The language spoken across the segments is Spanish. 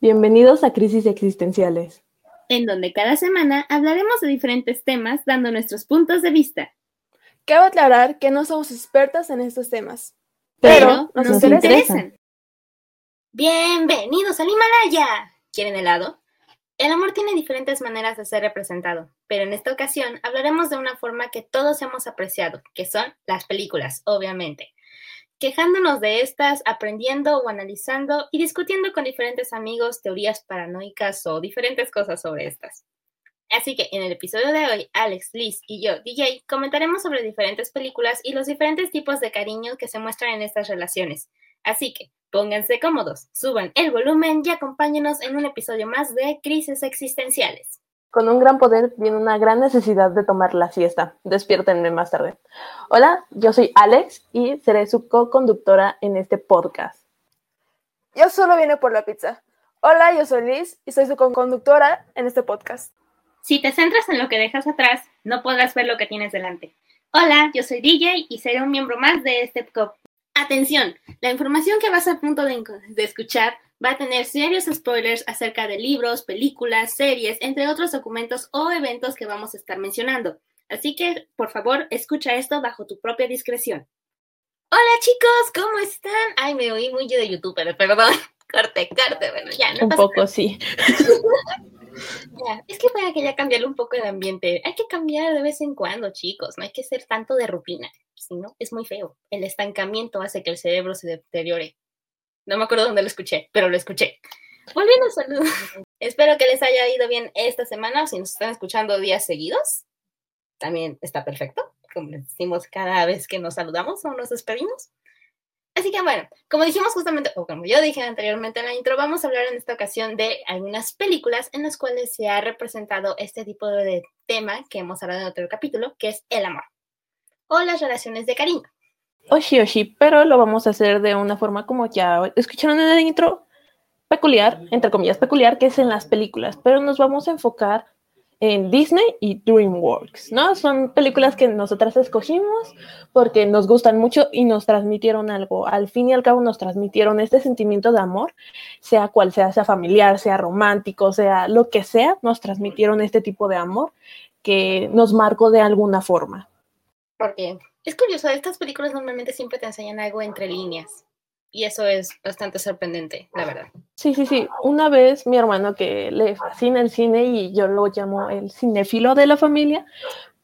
Bienvenidos a Crisis Existenciales, en donde cada semana hablaremos de diferentes temas dando nuestros puntos de vista. Cabe aclarar que no somos expertas en estos temas, pero, nos, interesan. Bienvenidos al Himalaya. ¿Quieren helado? El amor tiene diferentes maneras de ser representado, pero en esta ocasión hablaremos de una forma que todos hemos apreciado, que son las películas, obviamente. Quejándonos de estas, aprendiendo o analizando y discutiendo con diferentes amigos teorías paranoicas o diferentes cosas sobre estas. Así que en el episodio de hoy, Alex, Liz y yo, DJ, comentaremos sobre diferentes películas y los diferentes tipos de cariño que se muestran en estas relaciones. Así que pónganse cómodos, suban el volumen y acompáñenos en un episodio más de Crisis Existenciales. Con un gran poder viene una gran necesidad de tomar la siesta. Despiértenme más tarde. Hola, yo soy Alex y seré su co-conductora en este podcast. Yo solo vine por la pizza. Hola, yo soy Liz y soy su co-conductora en este podcast. Si te centras en lo que dejas atrás, no podrás ver lo que tienes delante. Hola, yo soy DJ y seré un miembro más de este podcast. Atención, la información que vas a punto de, escuchar va a tener serios spoilers acerca de libros, películas, series, entre otros documentos o eventos que vamos a estar mencionando. Así que, por favor, escucha esto bajo tu propia discreción. Hola chicos, ¿cómo están? Ay, me oí muy de youtuber, perdón. Corte, corte, bueno, ya, no Un poco, sí. ya, es que para que ya cambiarle un poco el ambiente. Hay que cambiar de vez en cuando, chicos. No hay que ser tanto de rutina si no, es muy feo. El estancamiento hace que el cerebro se deteriore. No me acuerdo dónde lo escuché, pero lo escuché. Volviendo a salud. Espero que les haya ido bien esta semana. Si nos están escuchando días seguidos, también está perfecto. Como decimos cada vez que nos saludamos o nos despedimos. Así que bueno, como dijimos justamente, o como yo dije anteriormente en la intro, vamos a hablar en esta ocasión de algunas películas en las cuales se ha representado este tipo de tema que hemos hablado en otro capítulo, que es el amor o las relaciones de cariño. Oshi, oshi, pero lo vamos a hacer de una forma como ya escucharon en el intro, peculiar, entre comillas peculiar, que es en las películas, pero nos vamos a enfocar en Disney y DreamWorks, ¿no? Son películas que nosotras escogimos porque nos gustan mucho y nos transmitieron algo. Al fin y al cabo nos transmitieron este sentimiento de amor, sea cual sea, sea familiar, sea romántico, sea lo que sea, nos transmitieron este tipo de amor que nos marcó de alguna forma. Porque es curioso, estas películas normalmente siempre te enseñan algo entre líneas. Y eso es bastante sorprendente, la verdad. Sí, sí, sí. Una vez mi hermano que le fascina el cine y yo lo llamo el cinefilo de la familia,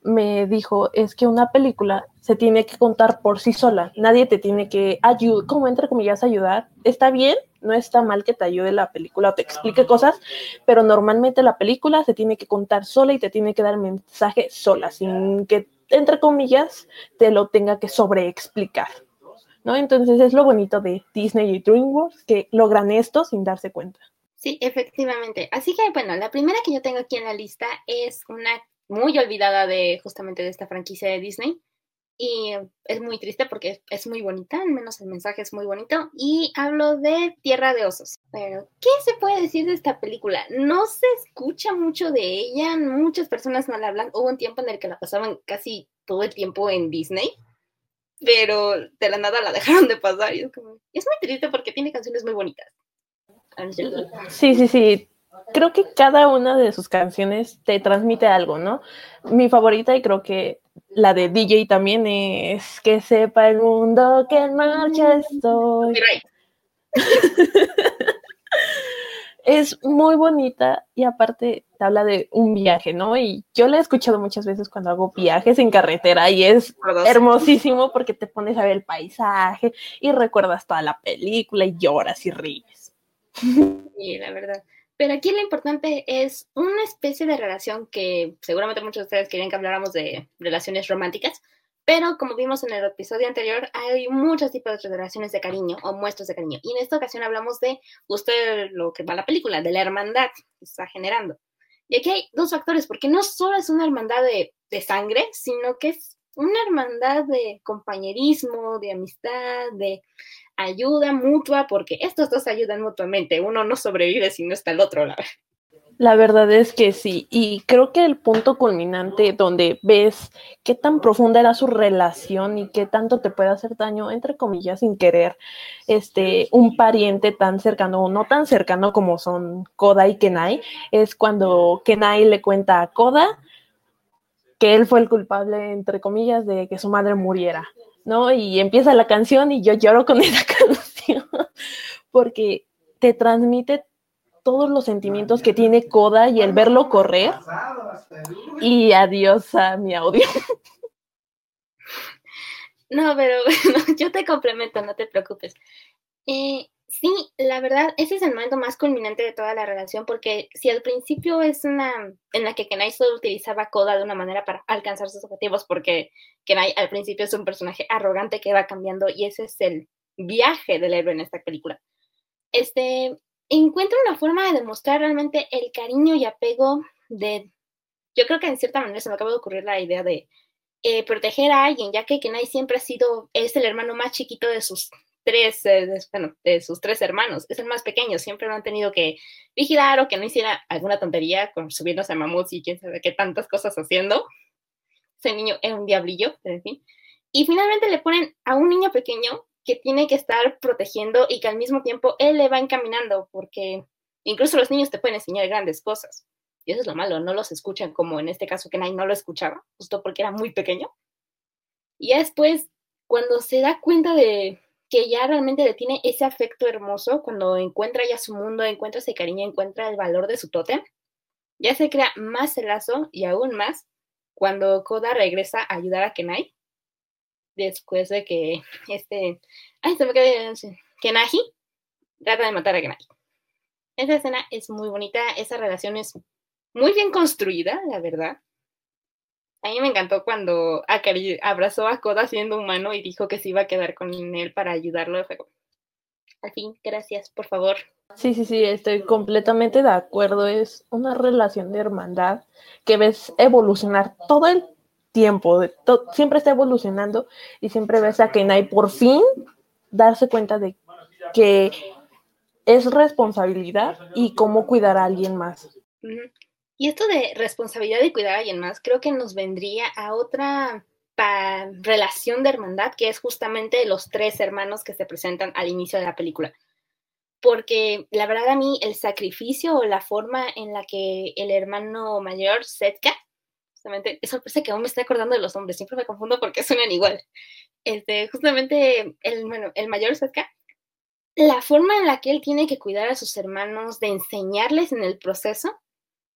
me dijo, es que una película se tiene que contar por sí sola. Nadie te tiene que ayudar, como entre comillas, ayudar. Está bien, no está mal que te ayude la película o te explique cosas, pero normalmente la película se tiene que contar sola y te tiene que dar mensaje sola, sin que entre comillas, te lo tenga que sobreexplicar. ¿no? Entonces es lo bonito de Disney y DreamWorks que logran esto sin darse cuenta. Sí, efectivamente. Así que bueno, la primera que yo tengo aquí en la lista es una muy olvidada de justamente de esta franquicia de Disney, y es muy triste porque es muy bonita, al menos el mensaje es muy bonito. Y hablo de Tierra de Osos. Pero, ¿qué se puede decir de esta película? No se escucha mucho de ella, muchas personas no la hablan. Hubo un tiempo en el que la pasaban casi todo el tiempo en Disney, pero de la nada la dejaron de pasar. Y es, como, es muy triste porque tiene canciones muy bonitas. Sí, sí, sí creo que cada una de sus canciones te transmite algo, ¿no? Mi favorita y creo que la de DJ también es que sepa el mundo que en marcha estoy. es muy bonita y aparte te habla de un viaje, ¿no? Y yo la he escuchado muchas veces cuando hago viajes en carretera y es hermosísimo porque te pones a ver el paisaje y recuerdas toda la película y lloras y ríes. Sí, la verdad. Pero aquí lo importante es una especie de relación que seguramente muchos de ustedes quieren que habláramos de relaciones románticas, pero como vimos en el episodio anterior, hay muchos tipos de relaciones de cariño o muestras de cariño. Y en esta ocasión hablamos de justo lo que va la película, de la hermandad que está generando. Y aquí hay dos factores, porque no solo es una hermandad de, de sangre, sino que es una hermandad de compañerismo, de amistad, de ayuda mutua, porque estos dos ayudan mutuamente. Uno no sobrevive si no está el otro. La verdad es que sí, y creo que el punto culminante donde ves qué tan profunda era su relación y qué tanto te puede hacer daño, entre comillas, sin querer, este, un pariente tan cercano o no tan cercano como son Koda y Kenai, es cuando Kenai le cuenta a Koda que él fue el culpable, entre comillas, de que su madre muriera, ¿no? Y empieza la canción y yo lloro con esa canción, porque te transmite todos los sentimientos que tiene Coda y el verlo correr. Y adiós a mi audio. No, pero yo te complemento, no te preocupes. Eh, sí, la verdad, ese es el momento más culminante de toda la relación, porque si al principio es una en la que Kenai solo utilizaba Koda de una manera para alcanzar sus objetivos, porque Kenai al principio es un personaje arrogante que va cambiando y ese es el viaje del héroe en esta película. Este, encuentra una forma de demostrar realmente el cariño y apego de, yo creo que en cierta manera se me acaba de ocurrir la idea de eh, proteger a alguien, ya que Kenai siempre ha sido, es el hermano más chiquito de sus tres, eh, bueno, de sus tres hermanos, es el más pequeño, siempre lo han tenido que vigilar o que no hiciera alguna tontería con subirnos a mamuts y quién sabe qué tantas cosas haciendo. Ese niño es un diablillo, en fin. Y finalmente le ponen a un niño pequeño que tiene que estar protegiendo y que al mismo tiempo él le va encaminando, porque incluso los niños te pueden enseñar grandes cosas. Y eso es lo malo, no los escuchan como en este caso que Nai no lo escuchaba, justo porque era muy pequeño. Y ya después, cuando se da cuenta de que ya realmente le tiene ese afecto hermoso, cuando encuentra ya su mundo, encuentra ese cariño, encuentra el valor de su tótem, ya se crea más el lazo y aún más cuando Koda regresa a ayudar a Kenai después de que este, ay, se me quedó, Kenahi trata de matar a Kenahi. Esa escena es muy bonita, esa relación es muy bien construida, la verdad. A mí me encantó cuando Akari abrazó a Koda siendo humano y dijo que se iba a quedar con él para ayudarlo. Al fin, gracias, por favor. Sí, sí, sí, estoy completamente de acuerdo. Es una relación de hermandad que ves evolucionar todo el tiempo, siempre está evolucionando y siempre ves a Kenai por fin darse cuenta de que es responsabilidad y cómo cuidar a alguien más. Y esto de responsabilidad y cuidar a alguien más, creo que nos vendría a otra relación de hermandad, que es justamente los tres hermanos que se presentan al inicio de la película. Porque la verdad a mí el sacrificio o la forma en la que el hermano mayor, Setka, justamente, es sorpresa que aún me estoy acordando de los hombres, siempre me confundo porque suenan igual. Este, justamente, el, bueno, el mayor Setka, la forma en la que él tiene que cuidar a sus hermanos, de enseñarles en el proceso,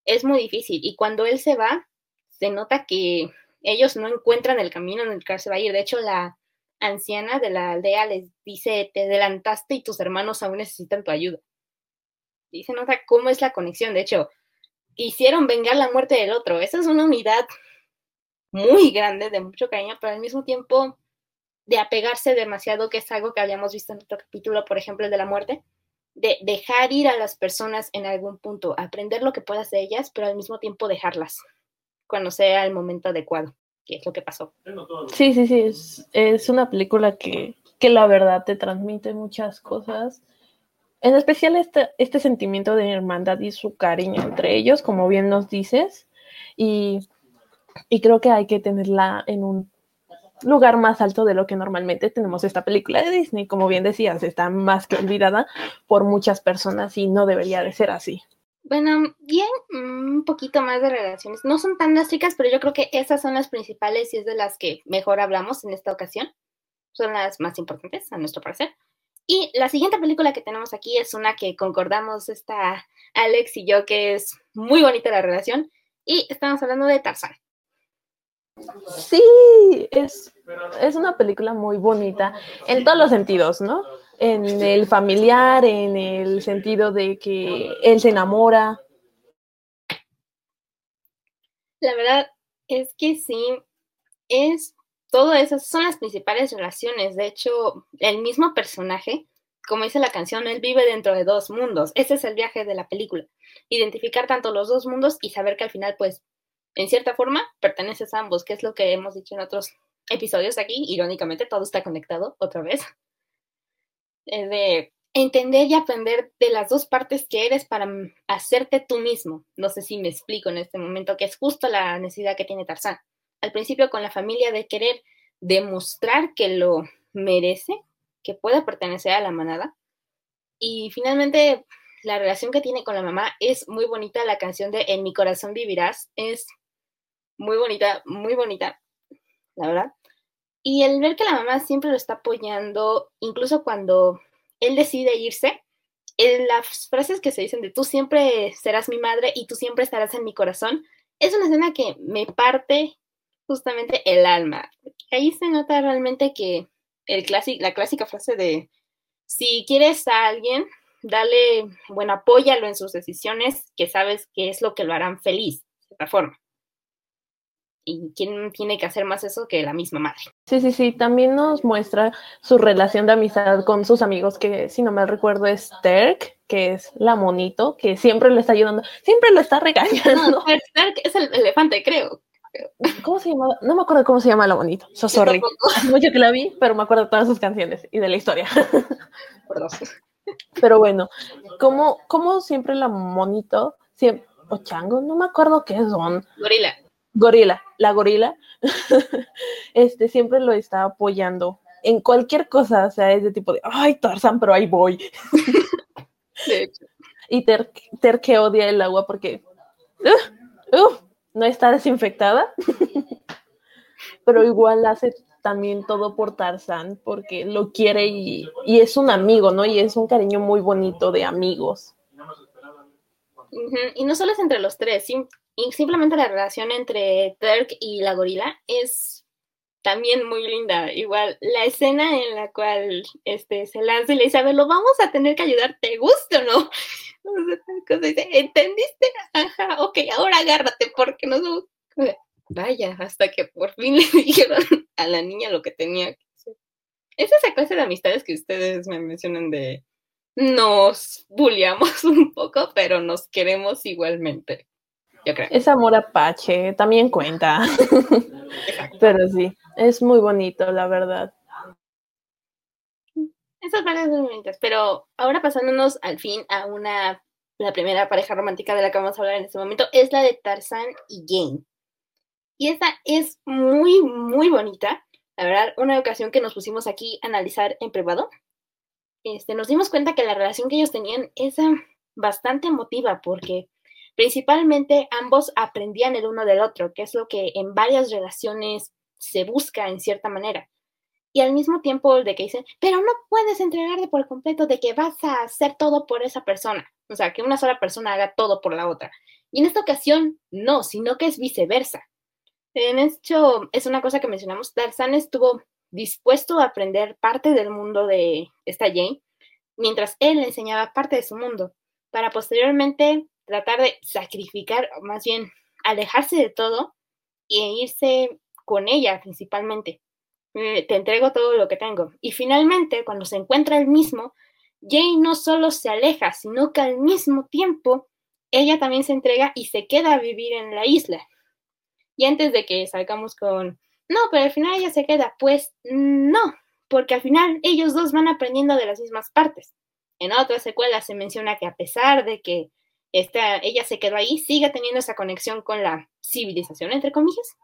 es muy difícil. Y cuando él se va, se nota que ellos no encuentran el camino en el que se va a ir. De hecho, la anciana de la aldea les dice, te adelantaste y tus hermanos aún necesitan tu ayuda. Y se nota cómo es la conexión. De hecho, hicieron vengar la muerte del otro. Esa es una unidad muy grande, de mucho cariño, pero al mismo tiempo de apegarse demasiado, que es algo que habíamos visto en otro capítulo, por ejemplo, el de la muerte, de dejar ir a las personas en algún punto, aprender lo que puedas de ellas, pero al mismo tiempo dejarlas cuando sea el momento adecuado, que es lo que pasó. Sí, sí, sí, es, es una película que, que la verdad te transmite muchas cosas en especial este, este sentimiento de hermandad y su cariño entre ellos, como bien nos dices, y, y creo que hay que tenerla en un lugar más alto de lo que normalmente tenemos esta película de Disney. Como bien decías, está más que olvidada por muchas personas y no debería de ser así. Bueno, bien, un poquito más de relaciones. No son tan drásticas, pero yo creo que esas son las principales y es de las que mejor hablamos en esta ocasión. Son las más importantes, a nuestro parecer. Y la siguiente película que tenemos aquí es una que concordamos, está Alex y yo, que es muy bonita la relación. Y estamos hablando de Tarzán. Sí, es, es una película muy bonita en todos los sentidos, ¿no? En el familiar, en el sentido de que él se enamora. La verdad es que sí, es todo eso son las principales relaciones. De hecho, el mismo personaje, como dice la canción, él vive dentro de dos mundos. Ese es el viaje de la película. Identificar tanto los dos mundos y saber que al final, pues, en cierta forma, perteneces a ambos, que es lo que hemos dicho en otros episodios aquí. Irónicamente, todo está conectado otra vez. Es de entender y aprender de las dos partes que eres para hacerte tú mismo. No sé si me explico en este momento, que es justo la necesidad que tiene Tarzán. Al principio con la familia de querer demostrar que lo merece, que puede pertenecer a la manada. Y finalmente la relación que tiene con la mamá es muy bonita. La canción de En mi corazón vivirás es muy bonita, muy bonita, la verdad. Y el ver que la mamá siempre lo está apoyando, incluso cuando él decide irse, en las frases que se dicen de tú siempre serás mi madre y tú siempre estarás en mi corazón, es una escena que me parte justamente el alma. Ahí se nota realmente que el la clásica frase de si quieres a alguien, dale, bueno, apóyalo en sus decisiones, que sabes que es lo que lo harán feliz, de cierta forma. ¿Y quién tiene que hacer más eso que la misma madre? Sí, sí, sí. También nos muestra su relación de amistad con sus amigos, que si no me recuerdo es Terk, que es la monito, que siempre le está ayudando, siempre lo está regañando. No, Terk es el elefante, creo. ¿Cómo se llama? No me acuerdo cómo se llama la monito. So sorry. Hace mucho que la vi, pero me acuerdo de todas sus canciones y de la historia. Pero bueno, como, como siempre la monito, siempre, o chango, no me acuerdo qué son. Gorila gorila, la gorila, este siempre lo está apoyando en cualquier cosa, o sea, es de tipo de, ay, Tarzan, pero ahí voy. Y Ter, que odia el agua porque uh, uh, no está desinfectada, pero igual hace también todo por Tarzan porque lo quiere y, y, es un amigo, ¿no? Y es un cariño muy bonito de amigos. Y no solo es entre los tres, y simplemente la relación entre Turk y la gorila es también muy linda. Igual, la escena en la cual este, se lanza y le dice, a ver, lo vamos a tener que ayudar, ¿te gusta o no? ¿Entendiste? Ajá, ok, ahora agárrate porque no... Vaya, hasta que por fin le dijeron a la niña lo que tenía que hacer. Es esa clase de amistades que ustedes me mencionan de nos bulliamos un poco, pero nos queremos igualmente. Es amor apache, también cuenta. Pero sí, es muy bonito, la verdad. Esas parejas son bonitas. Pero ahora pasándonos al fin a una, la primera pareja romántica de la que vamos a hablar en este momento, es la de Tarzan y Jane. Y esta es muy, muy bonita. La verdad, una ocasión que nos pusimos aquí a analizar en privado, este, nos dimos cuenta que la relación que ellos tenían es bastante emotiva porque Principalmente ambos aprendían el uno del otro, que es lo que en varias relaciones se busca en cierta manera. Y al mismo tiempo de que dicen, pero no puedes entregarte por completo de que vas a hacer todo por esa persona. O sea, que una sola persona haga todo por la otra. Y en esta ocasión, no, sino que es viceversa. En hecho, es una cosa que mencionamos, Tarzan estuvo dispuesto a aprender parte del mundo de esta Jane, mientras él le enseñaba parte de su mundo, para posteriormente tratar de sacrificar, más bien alejarse de todo e irse con ella principalmente. Eh, te entrego todo lo que tengo. Y finalmente, cuando se encuentra el mismo, Jane no solo se aleja, sino que al mismo tiempo ella también se entrega y se queda a vivir en la isla. Y antes de que salgamos con, no, pero al final ella se queda, pues no, porque al final ellos dos van aprendiendo de las mismas partes. En otras secuelas se menciona que a pesar de que ella se quedó ahí, sigue teniendo esa conexión con la civilización, entre comillas.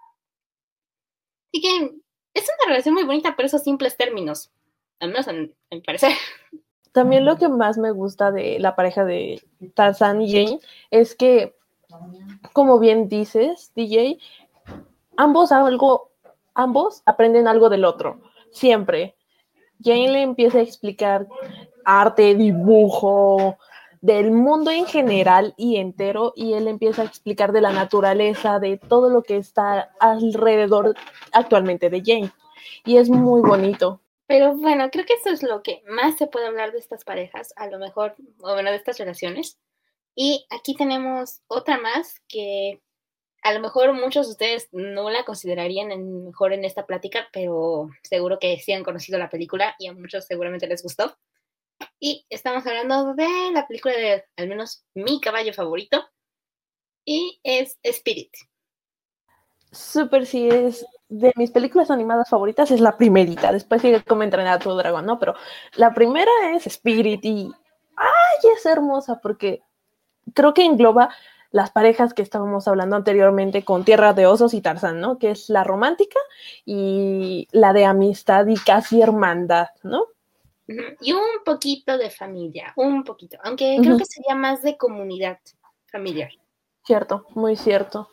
Así que es una relación muy bonita por esos simples términos, al menos en, mi parecer. También lo que más me gusta de la pareja de Tarzan y Jane es que, como bien dices, DJ, ambos algo, ambos aprenden algo del otro, siempre. Jane le empieza a explicar arte, dibujo, del mundo en general y entero y él empieza a explicar de la naturaleza, de todo lo que está alrededor actualmente de Jane. Y es muy bonito. Pero bueno, creo que eso es lo que más se puede hablar de estas parejas, a lo mejor, o bueno, de estas relaciones. Y aquí tenemos otra más que a lo mejor muchos de ustedes no la considerarían mejor en esta plática, pero seguro que sí han conocido la película y a muchos seguramente les gustó. Y estamos hablando de la película de al menos mi caballo favorito. Y es Spirit. Súper, sí, es de mis películas animadas favoritas es la primerita. Después sigue como entrenar a tu dragón, ¿no? Pero la primera es Spirit y. ¡Ay! Es hermosa porque creo que engloba las parejas que estábamos hablando anteriormente con Tierra de Osos y Tarzán, ¿no? Que es la romántica y la de amistad y casi hermandad, ¿no? Y un poquito de familia, un poquito, aunque creo que sería más de comunidad familiar. Cierto, muy cierto.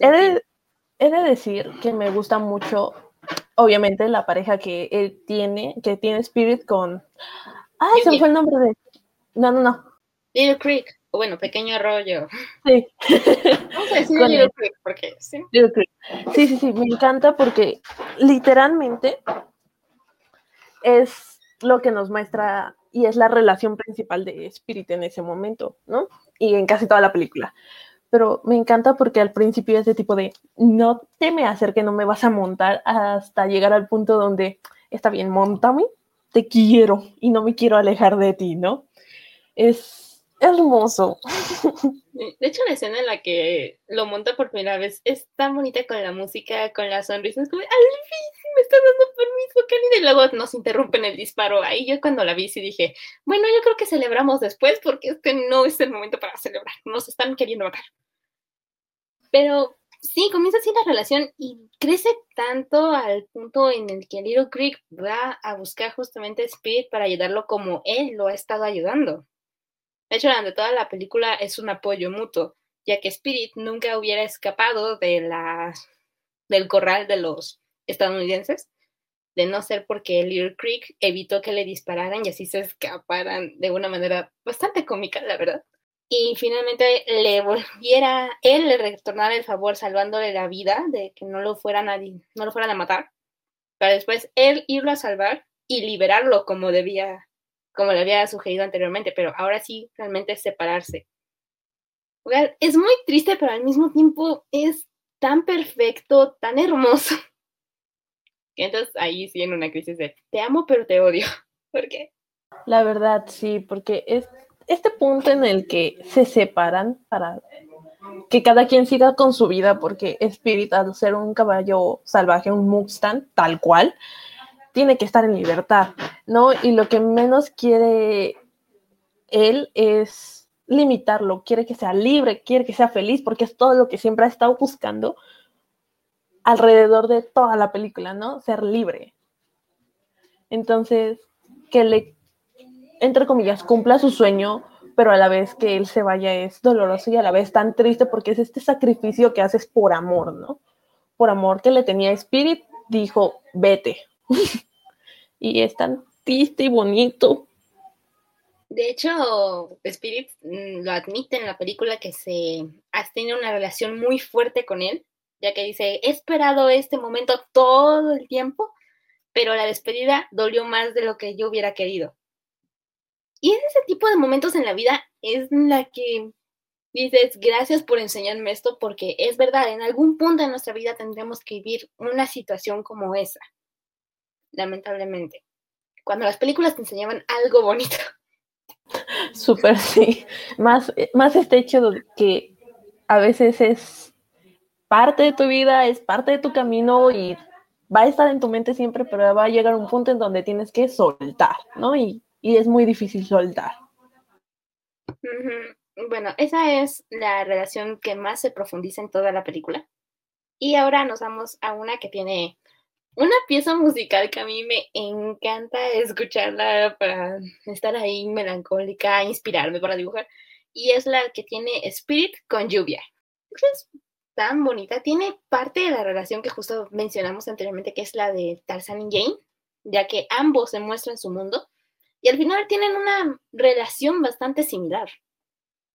He de, he de, decir que me gusta mucho, obviamente, la pareja que él tiene, que tiene Spirit con... Ay, se me fue el nombre de... No, no, no. Little Creek, o bueno, Pequeño Arroyo. Sí. Vamos a decir Little Creek, porque sí. Little Creek. Sí, sí, sí, me encanta porque literalmente es lo que nos muestra y es la relación principal de Spirit en ese momento, ¿no? Y en casi toda la película. Pero me encanta porque al principio es de tipo de no te me acerques, no me vas a montar hasta llegar al punto donde está bien, montame, te quiero y no me quiero alejar de ti, ¿no? Es hermoso. De hecho, la escena en la que lo monta por primera vez es tan bonita con la música, con las sonrisas, como, ¡Al fin me está dando permiso, Kelly! Y luego nos interrumpen el disparo. Ahí yo cuando la vi sí dije, bueno, yo creo que celebramos después porque este no es el momento para celebrar. Nos están queriendo matar. Pero sí, comienza así la relación y crece tanto al punto en el que Little Creek va a buscar justamente a Speed para ayudarlo como él lo ha estado ayudando. De hecho, durante toda la película es un apoyo mutuo, ya que Spirit nunca hubiera escapado de la, del corral de los estadounidenses, de no ser porque Little Creek evitó que le dispararan y así se escaparan de una manera bastante cómica, la verdad. Y finalmente le volviera, él le retornara el favor salvándole la vida de que no lo fueran a, no lo fueran a matar, para después él irlo a salvar y liberarlo como debía como le había sugerido anteriormente, pero ahora sí, realmente separarse. Es muy triste, pero al mismo tiempo es tan perfecto, tan hermoso. Entonces ahí sí en una crisis de te amo, pero te odio. ¿Por qué? La verdad, sí, porque es este punto en el que se separan para que cada quien siga con su vida, porque Spirit, al ser un caballo salvaje, un Mustang, tal cual, tiene que estar en libertad, ¿no? Y lo que menos quiere él es limitarlo, quiere que sea libre, quiere que sea feliz, porque es todo lo que siempre ha estado buscando alrededor de toda la película, ¿no? Ser libre. Entonces, que le, entre comillas, cumpla su sueño, pero a la vez que él se vaya es doloroso y a la vez tan triste porque es este sacrificio que haces por amor, ¿no? Por amor que le tenía Spirit, dijo, vete, y es tan triste y bonito. De hecho, Spirit mm, lo admite en la película que se ha tenido una relación muy fuerte con él, ya que dice, he esperado este momento todo el tiempo, pero la despedida dolió más de lo que yo hubiera querido. Y es ese tipo de momentos en la vida es la que dices, gracias por enseñarme esto, porque es verdad, en algún punto de nuestra vida tendremos que vivir una situación como esa lamentablemente. Cuando las películas te enseñaban algo bonito. Súper, sí. Más, más este hecho de que a veces es parte de tu vida, es parte de tu camino y va a estar en tu mente siempre, pero va a llegar un punto en donde tienes que soltar, ¿no? Y, y es muy difícil soltar. Bueno, esa es la relación que más se profundiza en toda la película. Y ahora nos vamos a una que tiene una pieza musical que a mí me encanta escucharla para estar ahí melancólica, inspirarme para dibujar, y es la que tiene Spirit con lluvia. Es tan bonita, tiene parte de la relación que justo mencionamos anteriormente, que es la de Tarzan y Jane, ya que ambos se muestran su mundo, y al final tienen una relación bastante similar.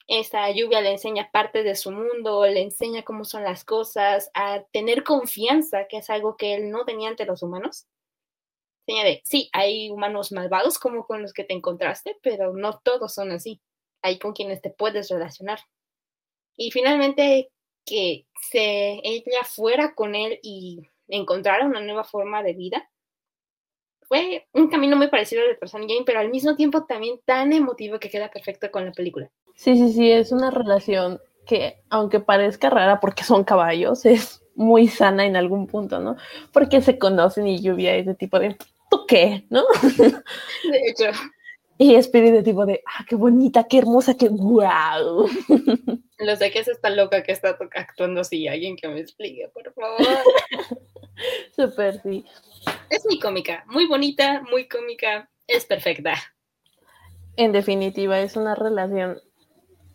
Esta lluvia le enseña parte de su mundo, le enseña cómo son las cosas, a tener confianza, que es algo que él no tenía ante los humanos. Enseña sí, hay humanos malvados como con los que te encontraste, pero no todos son así. Hay con quienes te puedes relacionar. Y finalmente que se, ella fuera con él y encontrara una nueva forma de vida, fue un camino muy parecido al de Person Game, pero al mismo tiempo también tan emotivo que queda perfecto con la película. Sí, sí, sí, es una relación que, aunque parezca rara porque son caballos, es muy sana en algún punto, ¿no? Porque se conocen y Lluvia es de tipo de, ¿tú qué? ¿No? De hecho. Y Spirit de tipo de, ah, qué bonita, qué hermosa, qué guau. Lo sé que es esta loca que está actuando así. Alguien que me explique, por favor. Súper, sí. Es muy cómica, muy bonita, muy cómica, es perfecta. En definitiva, es una relación,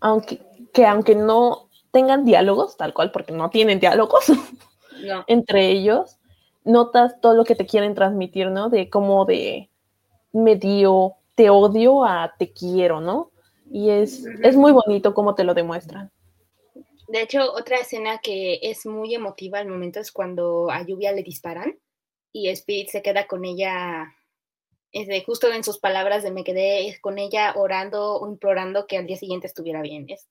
aunque, que aunque no tengan diálogos, tal cual, porque no tienen diálogos No. entre ellos, notas todo lo que te quieren transmitir, ¿no? De cómo de medio te odio a te quiero, ¿no? Y es, es muy bonito cómo te lo demuestran. De hecho, otra escena que es muy emotiva al momento es cuando a Lluvia le disparan y Spirit se queda con ella, este, justo en sus palabras de me quedé con ella orando o implorando que al día siguiente estuviera bien. Es,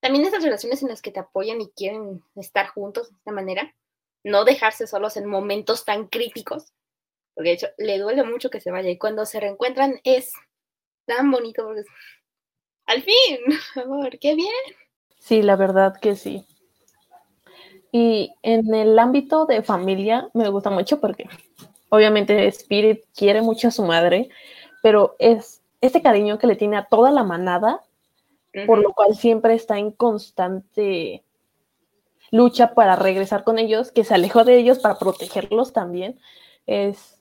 también esas relaciones en las que te apoyan y quieren estar juntos de esta manera, no dejarse solos en momentos tan críticos, porque de hecho le duele mucho que se vaya y cuando se reencuentran es tan bonito porque al fin, favor, qué bien. Sí, la verdad que sí. Y en el ámbito de familia me gusta mucho porque obviamente Spirit quiere mucho a su madre, pero es este cariño que le tiene a toda la manada, por lo cual siempre está en constante lucha para regresar con ellos, que se alejó de ellos para protegerlos también. Es,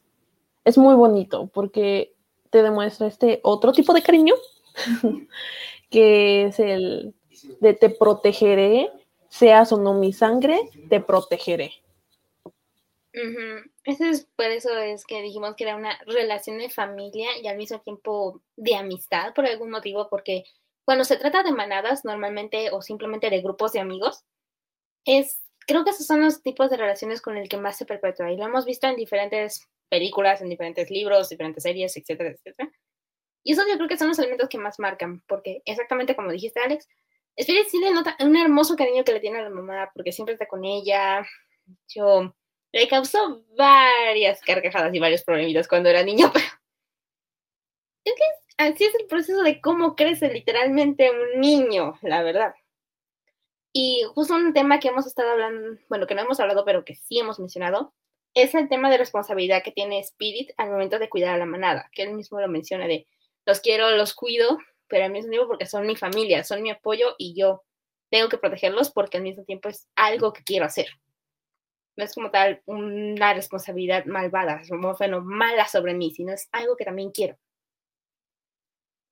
es muy bonito porque te demuestra este otro tipo de cariño, que es el de te protegeré, seas o no mi sangre, te protegeré. Eso es por eso es que dijimos que era una relación de familia y al mismo tiempo de amistad por algún motivo, porque cuando se trata de manadas normalmente o simplemente de grupos de amigos, es creo que esos son los tipos de relaciones con el que más se perpetúa y lo hemos visto en diferentes películas, en diferentes libros, diferentes series, etcétera, etcétera. Y eso yo creo que son los elementos que más marcan, porque exactamente como dijiste Alex, Spirit sí le nota un hermoso cariño que le tiene a la mamá, porque siempre está con ella. Yo le causó varias carcajadas y varios problemitas cuando era niño, pero así es el proceso de cómo crece literalmente un niño, la verdad. Y justo un tema que hemos estado hablando, bueno, que no hemos hablado, pero que sí hemos mencionado, es el tema de responsabilidad que tiene Spirit al momento de cuidar a la manada, que él mismo lo menciona de los quiero, los cuido, pero al mismo tiempo porque son mi familia, son mi apoyo y yo tengo que protegerlos porque al mismo tiempo es algo que quiero hacer. No es como tal una responsabilidad malvada, bueno, mala sobre mí, sino es algo que también quiero.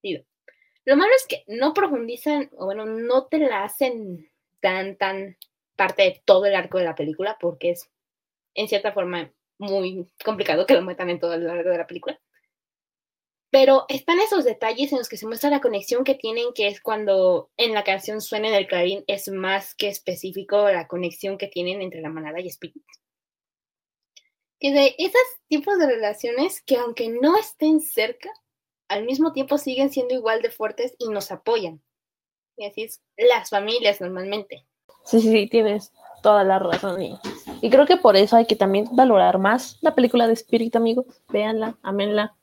Lo malo es que no profundizan, o bueno, no te la hacen tan, tan parte de todo el arco de la película, porque es en cierta forma muy complicado que lo metan en todo el largo de la película. Pero están esos detalles en los que se muestra la conexión que tienen, que es cuando en la canción suena en el clarín, es más que específico la conexión que tienen entre la manada y Spirit. Que de esos tipos de relaciones que aunque no estén cerca, al mismo tiempo siguen siendo igual de fuertes y nos apoyan. Y así es las familias normalmente. Sí, sí, sí, tienes toda la razón. Y, creo que por eso hay que también valorar más la película de Spirit, amigos. Véanla, amenla.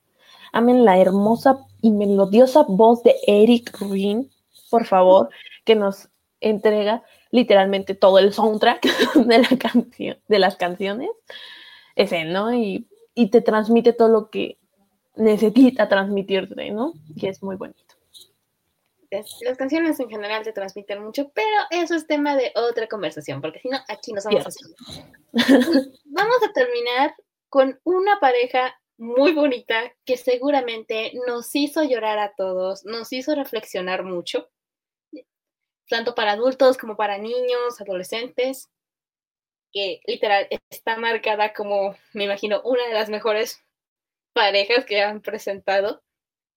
Amen la hermosa y melodiosa voz de Eric Green, por favor, que nos entrega literalmente todo el soundtrack de, la canción, de las canciones. Es él, ¿no? Y, y te transmite todo lo que necesita transmitirte, ¿no? Que es muy bonito. Las, canciones en general te transmiten mucho, pero eso es tema de otra conversación, porque si no, aquí nos vamos Cierto. a Vamos a terminar con una pareja muy bonita que seguramente nos hizo llorar a todos, nos hizo reflexionar mucho, tanto para adultos como para niños, adolescentes, que literal está marcada como, me imagino, una de las mejores parejas que han presentado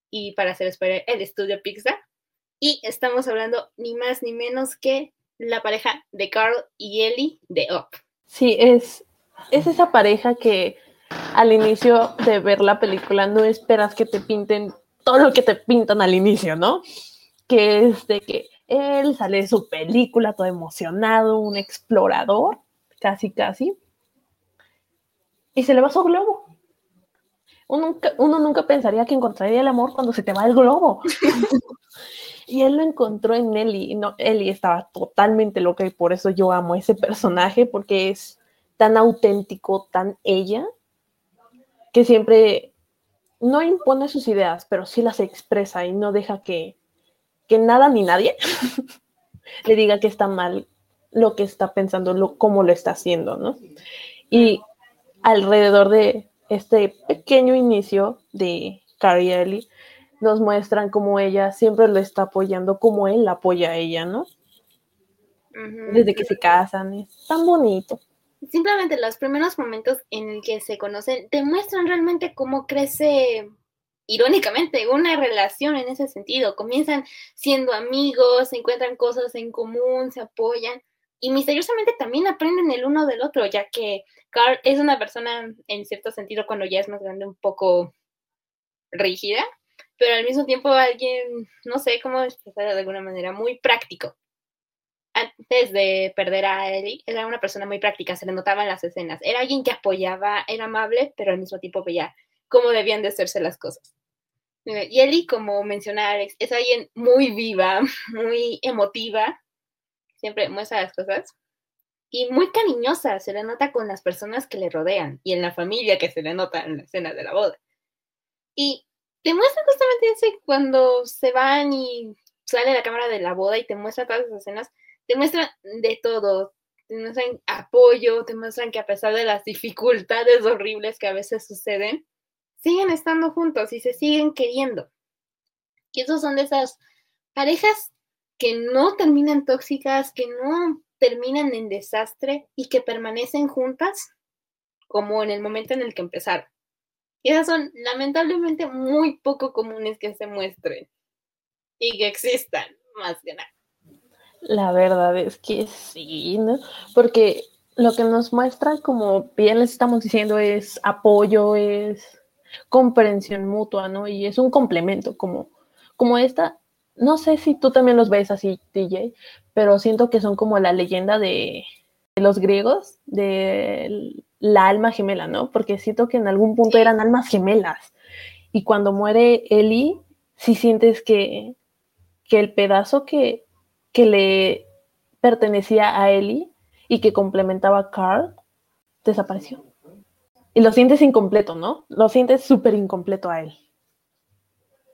y para hacer el estudio Pixar. Y estamos hablando ni más ni menos que la pareja de Carl y Ellie de Up. Sí, es, es esa pareja que al inicio de ver la película no esperas que te pinten todo lo que te pintan al inicio, ¿no? Que es de que él sale de su película todo emocionado, un explorador, casi, casi, y se le va su globo. uno nunca, pensaría que encontraría el amor cuando se te va el globo. y él lo encontró en Ellie. No, Ellie estaba totalmente loca y por eso yo amo ese personaje porque es tan auténtico, tan ella, que siempre no impone sus ideas, pero sí las expresa y no deja que, que nada ni nadie le diga que está mal lo que está pensando, lo, cómo lo está haciendo, ¿no? Y alrededor de este pequeño inicio de Carrie Ellie, nos muestran cómo ella siempre lo está apoyando, como él la apoya a ella, ¿no? Desde que se casan, es tan bonito. Simplemente los primeros momentos en el que se conocen demuestran realmente cómo crece irónicamente, una relación en ese sentido. Comienzan siendo amigos, se encuentran cosas en común, se apoyan y misteriosamente también aprenden el uno del otro, ya que Carl es una persona, en cierto sentido, cuando ya es más grande, un poco rígida, pero al mismo tiempo alguien, no sé cómo expresarlo de alguna manera, muy práctico. Antes de perder a Ellie, era una persona muy práctica, se le notaba en las escenas. Era alguien que apoyaba, era amable, pero al mismo tiempo veía cómo debían de hacerse las cosas. Y Ellie, como mencionaba Alex, es alguien muy viva, muy emotiva, siempre muestra las cosas, y muy cariñosa, se le nota con las personas que le rodean y en la familia que se le nota en la escena de la boda. Y te muestra justamente eso cuando se van y sale la cámara de la boda y te muestra todas las escenas, te muestra de todo, te muestran apoyo, te muestran que a pesar de las dificultades horribles que a veces suceden, siguen estando juntos y se siguen queriendo. Y esos son de esas parejas que no terminan tóxicas, que no terminan en desastre y que permanecen juntas como en el momento en el que empezaron. Y esas son lamentablemente muy poco comunes que se muestren y que existan, más que nada. La verdad es que sí, ¿no? Porque lo que nos muestra, como bien les estamos diciendo, es apoyo, es comprensión mutua, ¿no? Y es un complemento, como, como esta, no sé si tú también los ves así, DJ, pero siento que son como la leyenda de, los griegos, de la alma gemela, ¿no? Porque siento que en algún punto eran almas gemelas. Y cuando muere Eli, sí sientes que, que el pedazo que, que le pertenecía a Eli y que complementaba a Carl desapareció y lo sientes incompleto, ¿no? Lo sientes súper incompleto a él.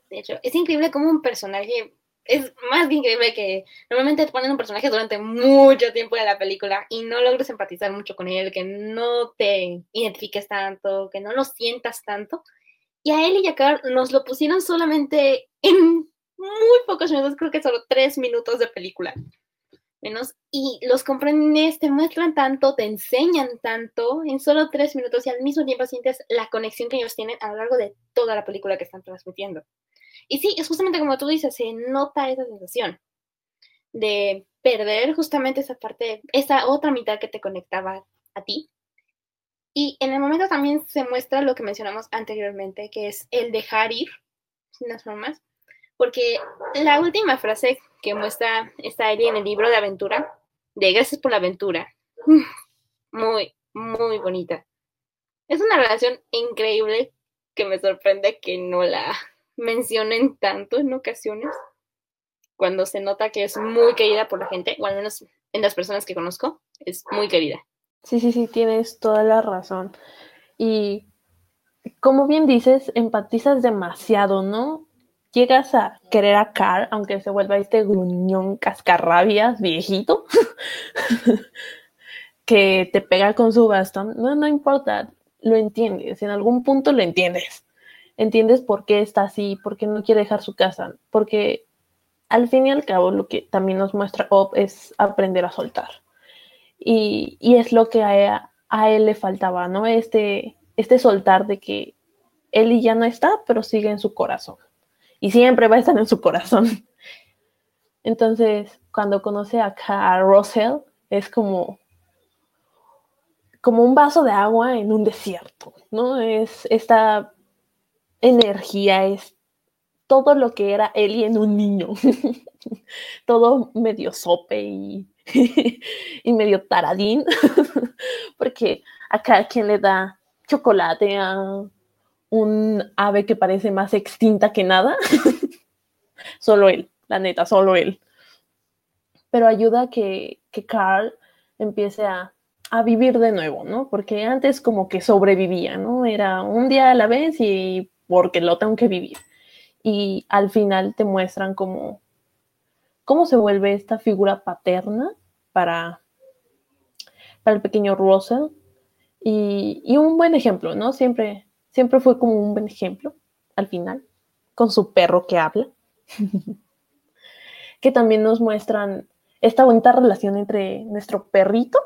De hecho, es increíble como un personaje, es más que increíble que normalmente te ponen un personaje durante mucho tiempo de la película y no logres empatizar mucho con él, que no te identifiques tanto, que no lo sientas tanto. Y a él y a Carl nos lo pusieron solamente en muy pocos minutos, creo que solo tres minutos de película menos, y los comprendes, te muestran tanto, te enseñan tanto en solo tres minutos y al mismo tiempo sientes la conexión que ellos tienen a lo largo de toda la película que están transmitiendo. Y sí, es justamente como tú dices, se nota esa sensación de perder justamente esa parte, esa otra mitad que te conectaba a ti. Y en el momento también se muestra lo que mencionamos anteriormente, que es el dejar ir, sin las formas, porque la última frase que muestra esta Ellie en el libro de aventura, de Gracias por la aventura, muy, muy bonita. Es una relación increíble que me sorprende que no la mencionen tanto en ocasiones, cuando se nota que es muy querida por la gente, o al menos en las personas que conozco, es muy querida. Sí, sí, sí, tienes toda la razón. Y como bien dices, empatizas demasiado, ¿no? Llegas a querer a Carl, aunque se vuelva este gruñón cascarrabias viejito, que te pega con su bastón, no, no importa, lo entiendes, en algún punto lo entiendes. Entiendes por qué está así, por qué no quiere dejar su casa, porque al fin y al cabo lo que también nos muestra Op es aprender a soltar. Y, es lo que a, él le faltaba, ¿no? Este, este soltar de que él ya no está, pero sigue en su corazón y siempre va a estar en su corazón. Entonces, cuando conoce a, a Russell, es como, como un vaso de agua en un desierto, ¿no? Es esta energía, es todo lo que era Ellie en un niño. todo medio sope y, medio taradín, porque a cada quien le da chocolate, a un ave que parece más extinta que nada. solo él, la neta, solo él. Pero ayuda a que, que Carl empiece a, a vivir de nuevo, ¿no? Porque antes como que sobrevivía, ¿no? Era un día a la vez y porque lo tengo que vivir. Y al final te muestran cómo, cómo se vuelve esta figura paterna para, para el pequeño Russell. Y, y, un buen ejemplo, ¿no? Siempre, siempre fue como un buen ejemplo al final, con su perro que habla. que también nos muestran esta bonita relación entre nuestro perrito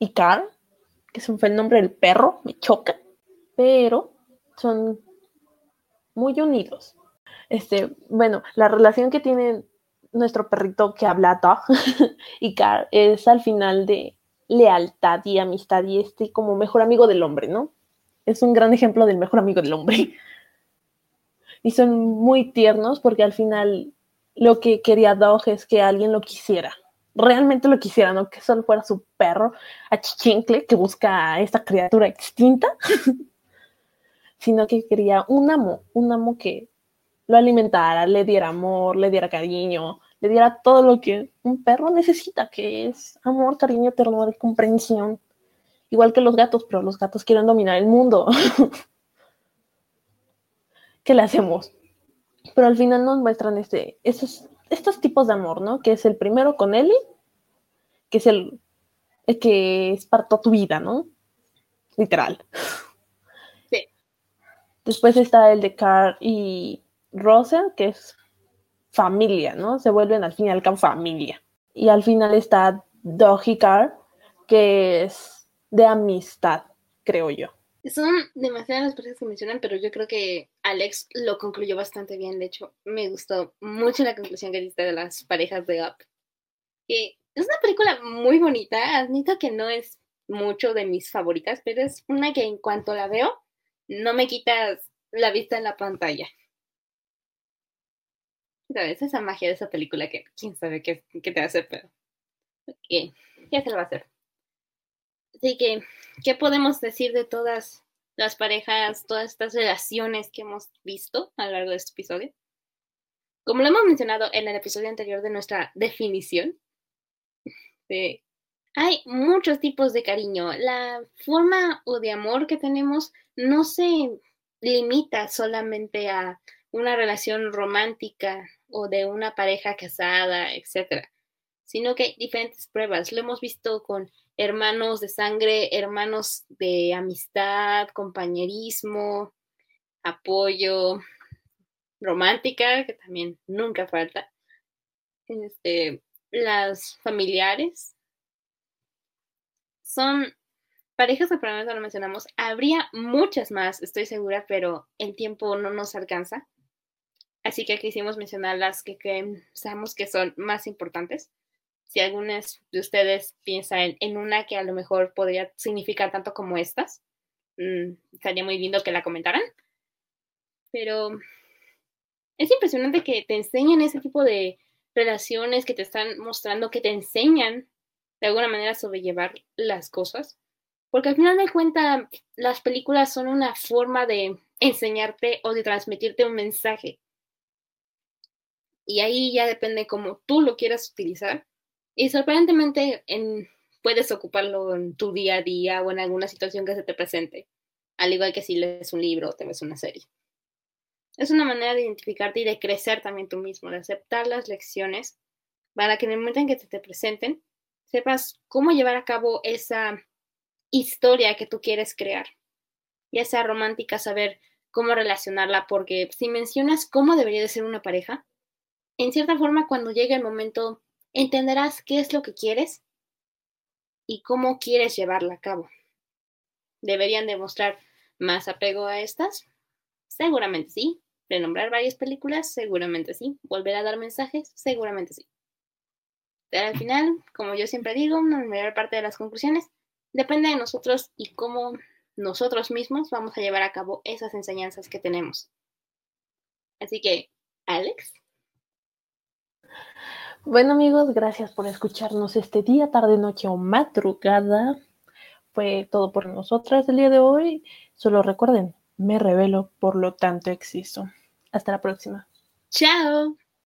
y Carl, que fue el nombre del perro, me choca, pero son muy unidos. Este, bueno, la relación que tiene nuestro perrito que habla y Carl es al final de lealtad y amistad y este como mejor amigo del hombre, ¿no? Es un gran ejemplo del mejor amigo del hombre. Y son muy tiernos porque al final lo que quería Dog es que alguien lo quisiera realmente lo quisiera, no que solo fuera su perro achichincle que busca a esta criatura extinta, sino que quería un amo, un amo que lo alimentara, le diera amor, le diera cariño, le diera todo lo que un perro necesita, que es amor, cariño, ternura comprensión. Igual que los gatos, pero los gatos quieren dominar el mundo. ¿Qué le hacemos? Pero al final nos muestran este, esos estos tipos de amor, ¿no? Que es el primero con Ellie, que es el, que es para toda tu vida, ¿no? Literal. Sí. Después está el de Carl y Rosa, que es familia, ¿no? Se vuelven al fin y al cabo familia. Y al final está Dog y Carl, que es de amistad, creo yo. Son demasiadas las personas que mencionan, pero yo creo que Alex lo concluyó bastante bien. De hecho, me gustó mucho la conclusión que diste de las parejas de Up. Que es una película muy bonita. Admito que no es mucho de mis favoritas, pero es una que en cuanto la veo, no me quitas la vista en la pantalla. ¿Sabes? Esa magia de esa película que quién sabe qué, qué te hace, pero. Ok, ya se lo va a hacer. Así que, ¿qué podemos decir de todas las parejas, todas estas relaciones que hemos visto a lo largo de este episodio? Como lo hemos mencionado en el episodio anterior de nuestra definición, hay muchos tipos de cariño. La forma o de amor que tenemos no se limita solamente a una relación romántica o de una pareja casada, etc. Sino que hay diferentes pruebas. Lo hemos visto con hermanos de sangre, hermanos de amistad, compañerismo, apoyo, romántica, que también nunca falta. Este, las familiares son parejas que probablemente no mencionamos. Habría muchas más, estoy segura, pero el tiempo no nos alcanza. Así que quisimos mencionar las que, sabemos que son más importantes si algunas de ustedes piensan en, una que a lo mejor podría significar tanto como estas, mm, estaría muy lindo que la comentaran. Pero es impresionante que te enseñen ese tipo de relaciones, que te están mostrando, que te enseñan de alguna manera sobrellevar las cosas. Porque al final de cuentas, las películas son una forma de enseñarte o de transmitirte un mensaje. Y ahí ya depende cómo tú lo quieras utilizar y sorprendentemente en, puedes ocuparlo en tu día a día o en alguna situación que se te presente, al igual que si lees un libro o te ves una serie. Es una manera de identificarte y de crecer también tú mismo, de aceptar las lecciones para que en el momento en que te, te presenten, sepas cómo llevar a cabo esa historia que tú quieres crear. Ya sea romántica, saber cómo relacionarla, porque si mencionas cómo debería de ser una pareja, en cierta forma cuando llegue el momento entenderás qué es lo que quieres y cómo quieres llevarla a cabo. ¿Deberían demostrar más apego a estas? Seguramente sí. ¿Renombrar varias películas? Seguramente sí. ¿Volver a dar mensajes? Seguramente sí. Pero al final, como yo siempre digo, la mayor parte de las conclusiones depende de nosotros y cómo nosotros mismos vamos a llevar a cabo esas enseñanzas que tenemos. Así que, Alex. Bueno amigos, gracias por escucharnos este día, tarde, noche o madrugada. Fue todo por nosotras el día de hoy. Solo recuerden, me revelo, por lo tanto existo. Hasta la próxima. Chao.